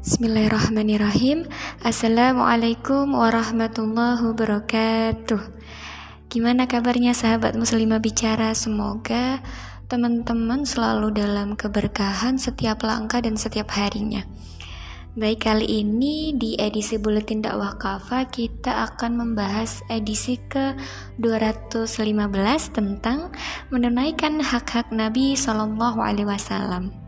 Bismillahirrahmanirrahim. Assalamualaikum warahmatullahi wabarakatuh. Gimana kabarnya sahabat muslimah bicara? Semoga teman-teman selalu dalam keberkahan setiap langkah dan setiap harinya. Baik kali ini di edisi Buletin Dakwah Kafa kita akan membahas edisi ke 215 tentang menunaikan hak-hak Nabi Shallallahu Alaihi Wasallam.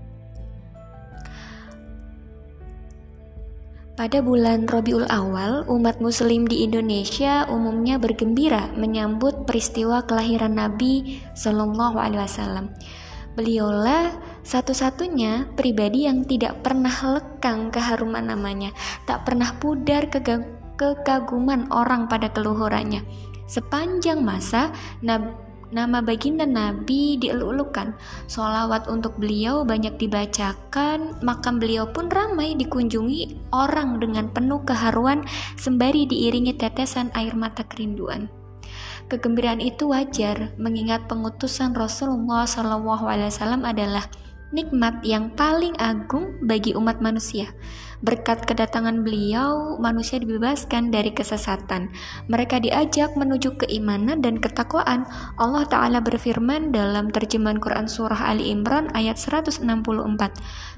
Pada bulan Robiul Awal, umat Muslim di Indonesia umumnya bergembira menyambut peristiwa kelahiran Nabi Shallallahu Alaihi Wasallam. Beliaulah satu-satunya pribadi yang tidak pernah lekang keharuman namanya, tak pernah pudar kekaguman orang pada keluhurannya. Sepanjang masa, Nabi Nama baginda Nabi dielulukan, Solawat untuk beliau banyak dibacakan, makam beliau pun ramai dikunjungi orang dengan penuh keharuan sembari diiringi tetesan air mata kerinduan. Kegembiraan itu wajar, mengingat pengutusan Rasulullah SAW adalah nikmat yang paling agung bagi umat manusia. Berkat kedatangan beliau, manusia dibebaskan dari kesesatan. Mereka diajak menuju keimanan dan ketakwaan. Allah Ta'ala berfirman dalam terjemahan Quran Surah Ali Imran ayat 164.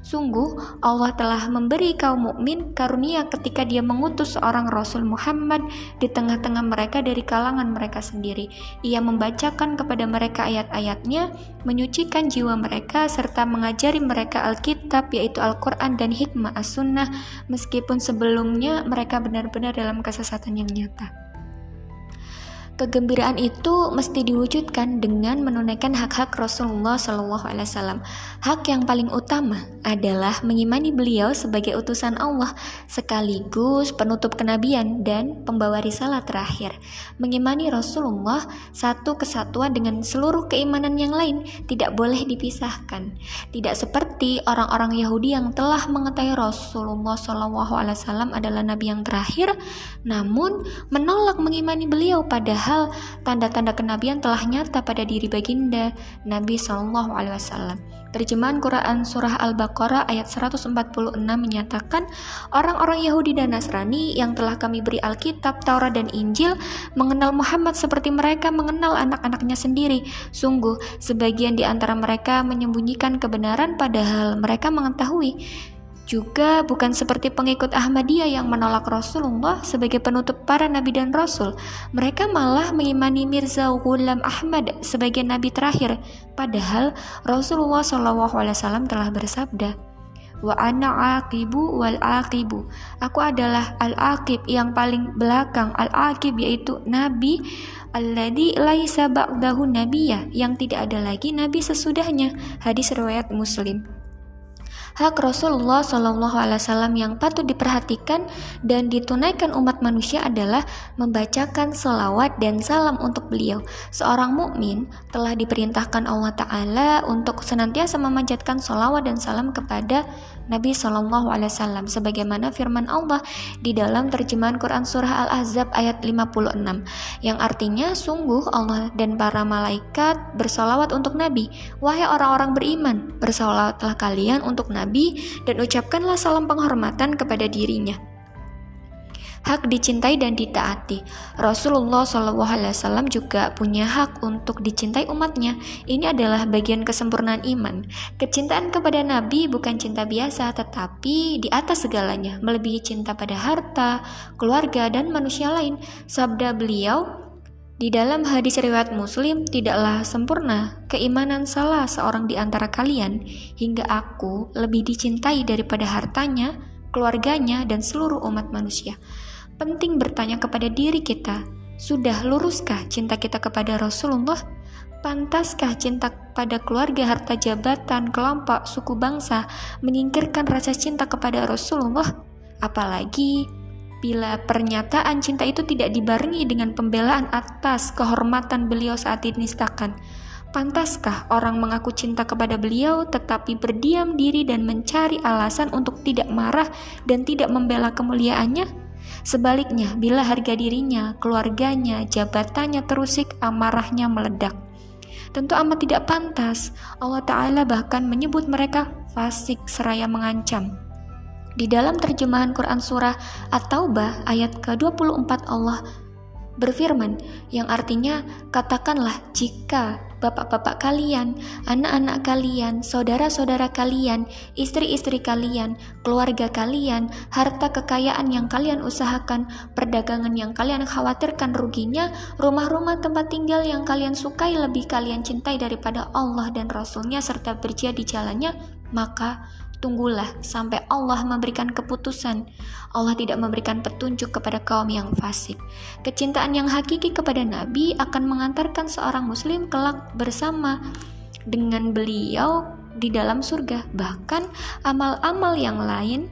Sungguh, Allah telah memberi kaum mukmin karunia ketika dia mengutus seorang Rasul Muhammad di tengah-tengah mereka dari kalangan mereka sendiri. Ia membacakan kepada mereka ayat-ayatnya, menyucikan jiwa mereka, serta mengajari mereka Alkitab yaitu Al-Quran dan hikmah as-sunnah meskipun sebelumnya mereka benar-benar dalam kesesatan yang nyata. Kegembiraan itu mesti diwujudkan dengan menunaikan hak-hak Rasulullah Wasallam. Hak yang paling utama adalah mengimani beliau sebagai utusan Allah sekaligus penutup kenabian dan pembawa risalah terakhir. Mengimani Rasulullah satu kesatuan dengan seluruh keimanan yang lain tidak boleh dipisahkan. Tidak seperti orang-orang Yahudi yang telah mengetahui Rasulullah Wasallam adalah nabi yang terakhir, namun menolak mengimani beliau pada padahal tanda-tanda kenabian telah nyata pada diri baginda Nabi Shallallahu Alaihi Wasallam. Terjemahan Quran Surah Al-Baqarah ayat 146 menyatakan orang-orang Yahudi dan Nasrani yang telah kami beri Alkitab, Taurat dan Injil mengenal Muhammad seperti mereka mengenal anak-anaknya sendiri. Sungguh, sebagian di antara mereka menyembunyikan kebenaran padahal mereka mengetahui juga bukan seperti pengikut Ahmadiyah yang menolak Rasulullah sebagai penutup para nabi dan rasul. Mereka malah mengimani Mirza Ghulam Ahmad sebagai nabi terakhir, padahal Rasulullah SAW telah bersabda, wa ana aqibu wal aqibu. Aku adalah al aqib yang paling belakang. Al aqib yaitu nabi alladhi laisa ba'dahu nabiyah yang tidak ada lagi nabi sesudahnya. Hadis riwayat muslim hak Rasulullah Wasallam yang patut diperhatikan dan ditunaikan umat manusia adalah membacakan selawat dan salam untuk beliau. Seorang mukmin telah diperintahkan Allah Taala untuk senantiasa memanjatkan selawat dan salam kepada Nabi Shallallahu Alaihi Wasallam sebagaimana firman Allah di dalam terjemahan Quran surah Al-Ahzab ayat 56 yang artinya sungguh Allah dan para malaikat bersolawat untuk Nabi. Wahai orang-orang beriman bersolawatlah kalian untuk Nabi dan ucapkanlah salam penghormatan kepada dirinya hak dicintai dan ditaati. Rasulullah SAW juga punya hak untuk dicintai umatnya. Ini adalah bagian kesempurnaan iman. Kecintaan kepada Nabi bukan cinta biasa, tetapi di atas segalanya, melebihi cinta pada harta, keluarga, dan manusia lain. Sabda beliau, di dalam hadis riwayat Muslim, tidaklah sempurna keimanan salah seorang di antara kalian hingga aku lebih dicintai daripada hartanya, keluarganya, dan seluruh umat manusia penting bertanya kepada diri kita, sudah luruskah cinta kita kepada Rasulullah? Pantaskah cinta pada keluarga, harta jabatan, kelompok, suku bangsa menyingkirkan rasa cinta kepada Rasulullah? Apalagi bila pernyataan cinta itu tidak dibarengi dengan pembelaan atas kehormatan beliau saat dinistakan. Pantaskah orang mengaku cinta kepada beliau tetapi berdiam diri dan mencari alasan untuk tidak marah dan tidak membela kemuliaannya? Sebaliknya, bila harga dirinya, keluarganya, jabatannya terusik, amarahnya meledak. Tentu amat tidak pantas. Allah Ta'ala bahkan menyebut mereka fasik seraya mengancam. Di dalam terjemahan Quran Surah At-Taubah ayat ke-24 Allah berfirman yang artinya katakanlah jika bapak-bapak kalian, anak-anak kalian, saudara-saudara kalian, istri-istri kalian, keluarga kalian, harta kekayaan yang kalian usahakan, perdagangan yang kalian khawatirkan ruginya, rumah-rumah tempat tinggal yang kalian sukai lebih kalian cintai daripada Allah dan Rasulnya serta berjaya di jalannya, maka Tunggulah sampai Allah memberikan keputusan. Allah tidak memberikan petunjuk kepada kaum yang fasik. Kecintaan yang hakiki kepada Nabi akan mengantarkan seorang muslim kelak bersama dengan beliau di dalam surga. Bahkan amal-amal yang lain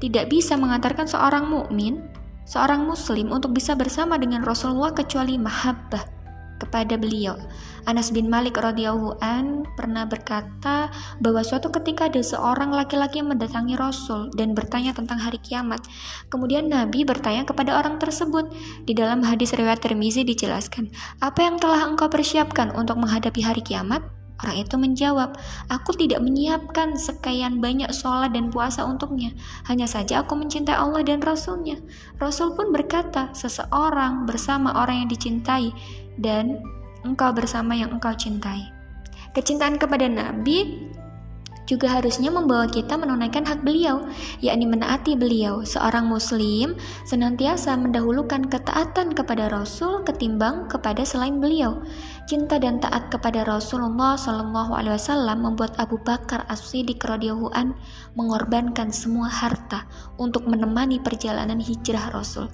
tidak bisa mengantarkan seorang mukmin, seorang muslim untuk bisa bersama dengan Rasulullah kecuali mahabbah kepada beliau. Anas bin Malik radhiyallahu an pernah berkata bahwa suatu ketika ada seorang laki-laki mendatangi Rasul dan bertanya tentang hari kiamat. Kemudian Nabi bertanya kepada orang tersebut. Di dalam hadis riwayat Tirmizi dijelaskan, "Apa yang telah engkau persiapkan untuk menghadapi hari kiamat?" Orang itu menjawab, Aku tidak menyiapkan sekian banyak sholat dan puasa untuknya. Hanya saja aku mencintai Allah dan Rasulnya. Rasul pun berkata, seseorang bersama orang yang dicintai dan engkau bersama yang engkau cintai. Kecintaan kepada Nabi juga harusnya membawa kita menunaikan hak beliau, yakni menaati beliau. Seorang muslim senantiasa mendahulukan ketaatan kepada Rasul ketimbang kepada selain beliau. Cinta dan taat kepada Rasulullah Shallallahu alaihi wasallam membuat Abu Bakar As-Siddiq radhiyallahu an mengorbankan semua harta untuk menemani perjalanan hijrah Rasul.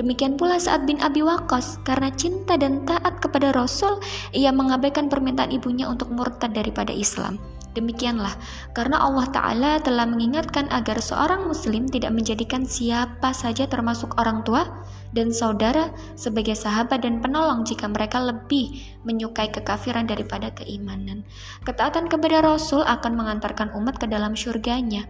Demikian pula saat bin Abi Waqqas karena cinta dan taat kepada Rasul, ia mengabaikan permintaan ibunya untuk murtad daripada Islam. Demikianlah, karena Allah Ta'ala telah mengingatkan agar seorang muslim tidak menjadikan siapa saja termasuk orang tua dan saudara sebagai sahabat dan penolong jika mereka lebih menyukai kekafiran daripada keimanan. Ketaatan kepada Rasul akan mengantarkan umat ke dalam surganya.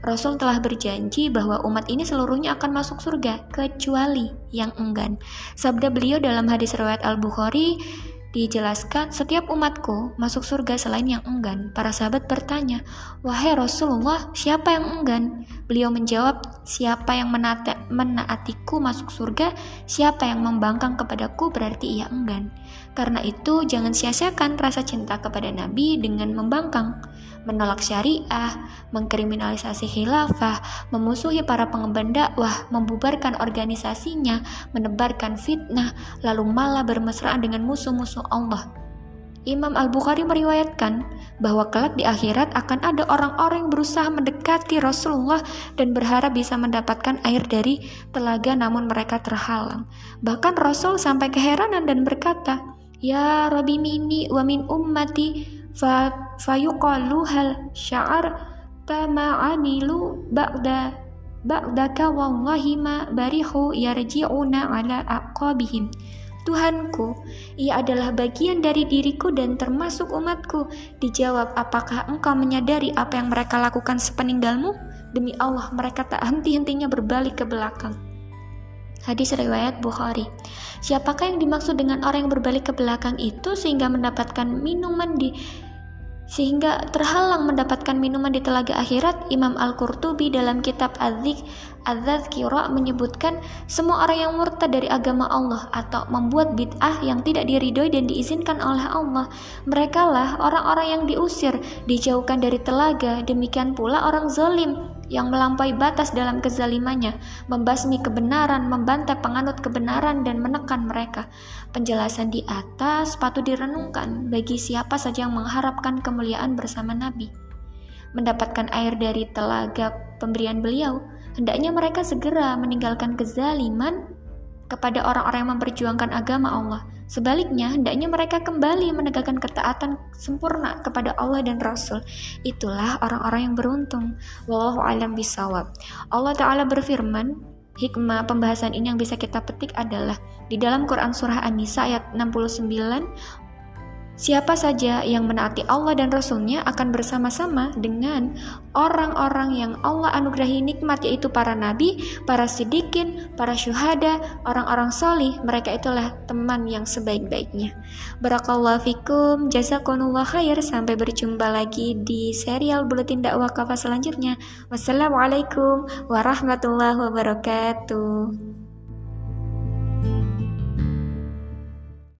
Rasul telah berjanji bahwa umat ini seluruhnya akan masuk surga, kecuali yang enggan. Sabda beliau dalam hadis riwayat Al-Bukhari, Dijelaskan, setiap umatku masuk surga selain yang enggan. Para sahabat bertanya, Wahai Rasulullah, siapa yang enggan? Beliau menjawab, siapa yang menaatiku masuk surga, siapa yang membangkang kepadaku berarti ia enggan. Karena itu, jangan sia-siakan rasa cinta kepada Nabi dengan membangkang menolak syariah, mengkriminalisasi khilafah, memusuhi para pengemban dakwah, membubarkan organisasinya, menebarkan fitnah, lalu malah bermesraan dengan musuh-musuh Allah. Imam Al-Bukhari meriwayatkan bahwa kelak di akhirat akan ada orang-orang yang berusaha mendekati Rasulullah dan berharap bisa mendapatkan air dari telaga namun mereka terhalang. Bahkan Rasul sampai keheranan dan berkata, Ya Rabbi mini wa min ummati fayuqalu hal sya'ar tama amilu ba'da ba'daka wallahi ma barihu yarji'una ala aqabihim Tuhanku, ia adalah bagian dari diriku dan termasuk umatku. Dijawab, apakah engkau menyadari apa yang mereka lakukan sepeninggalmu? Demi Allah, mereka tak henti-hentinya berbalik ke belakang. Hadis riwayat Bukhari. Siapakah yang dimaksud dengan orang yang berbalik ke belakang itu sehingga mendapatkan minuman di sehingga terhalang mendapatkan minuman di telaga akhirat Imam Al-Qurtubi dalam kitab Az-Zik Az-Zazkira menyebutkan semua orang yang murtad dari agama Allah atau membuat bid'ah yang tidak diridhoi dan diizinkan oleh Allah mereka lah orang-orang yang diusir dijauhkan dari telaga. Demikian pula orang zalim yang melampaui batas dalam kezalimannya, membasmi kebenaran, membantai penganut kebenaran dan menekan mereka. Penjelasan di atas patut direnungkan bagi siapa saja yang mengharapkan kemuliaan bersama Nabi. Mendapatkan air dari telaga pemberian beliau, hendaknya mereka segera meninggalkan kezaliman kepada orang-orang yang memperjuangkan agama Allah Sebaliknya, hendaknya mereka kembali menegakkan ketaatan sempurna kepada Allah dan Rasul. Itulah orang-orang yang beruntung. Wallahu alam bisawab. Allah Ta'ala berfirman, hikmah pembahasan ini yang bisa kita petik adalah di dalam Quran Surah An-Nisa ayat 69 Siapa saja yang menaati Allah dan Rasulnya akan bersama-sama dengan orang-orang yang Allah anugerahi nikmat yaitu para nabi, para sidikin, para syuhada, orang-orang solih. Mereka itulah teman yang sebaik-baiknya. Barakallahu fikum, jazakumullah khair. Sampai berjumpa lagi di serial Buletin Dakwah Kafa selanjutnya. Wassalamualaikum warahmatullahi wabarakatuh.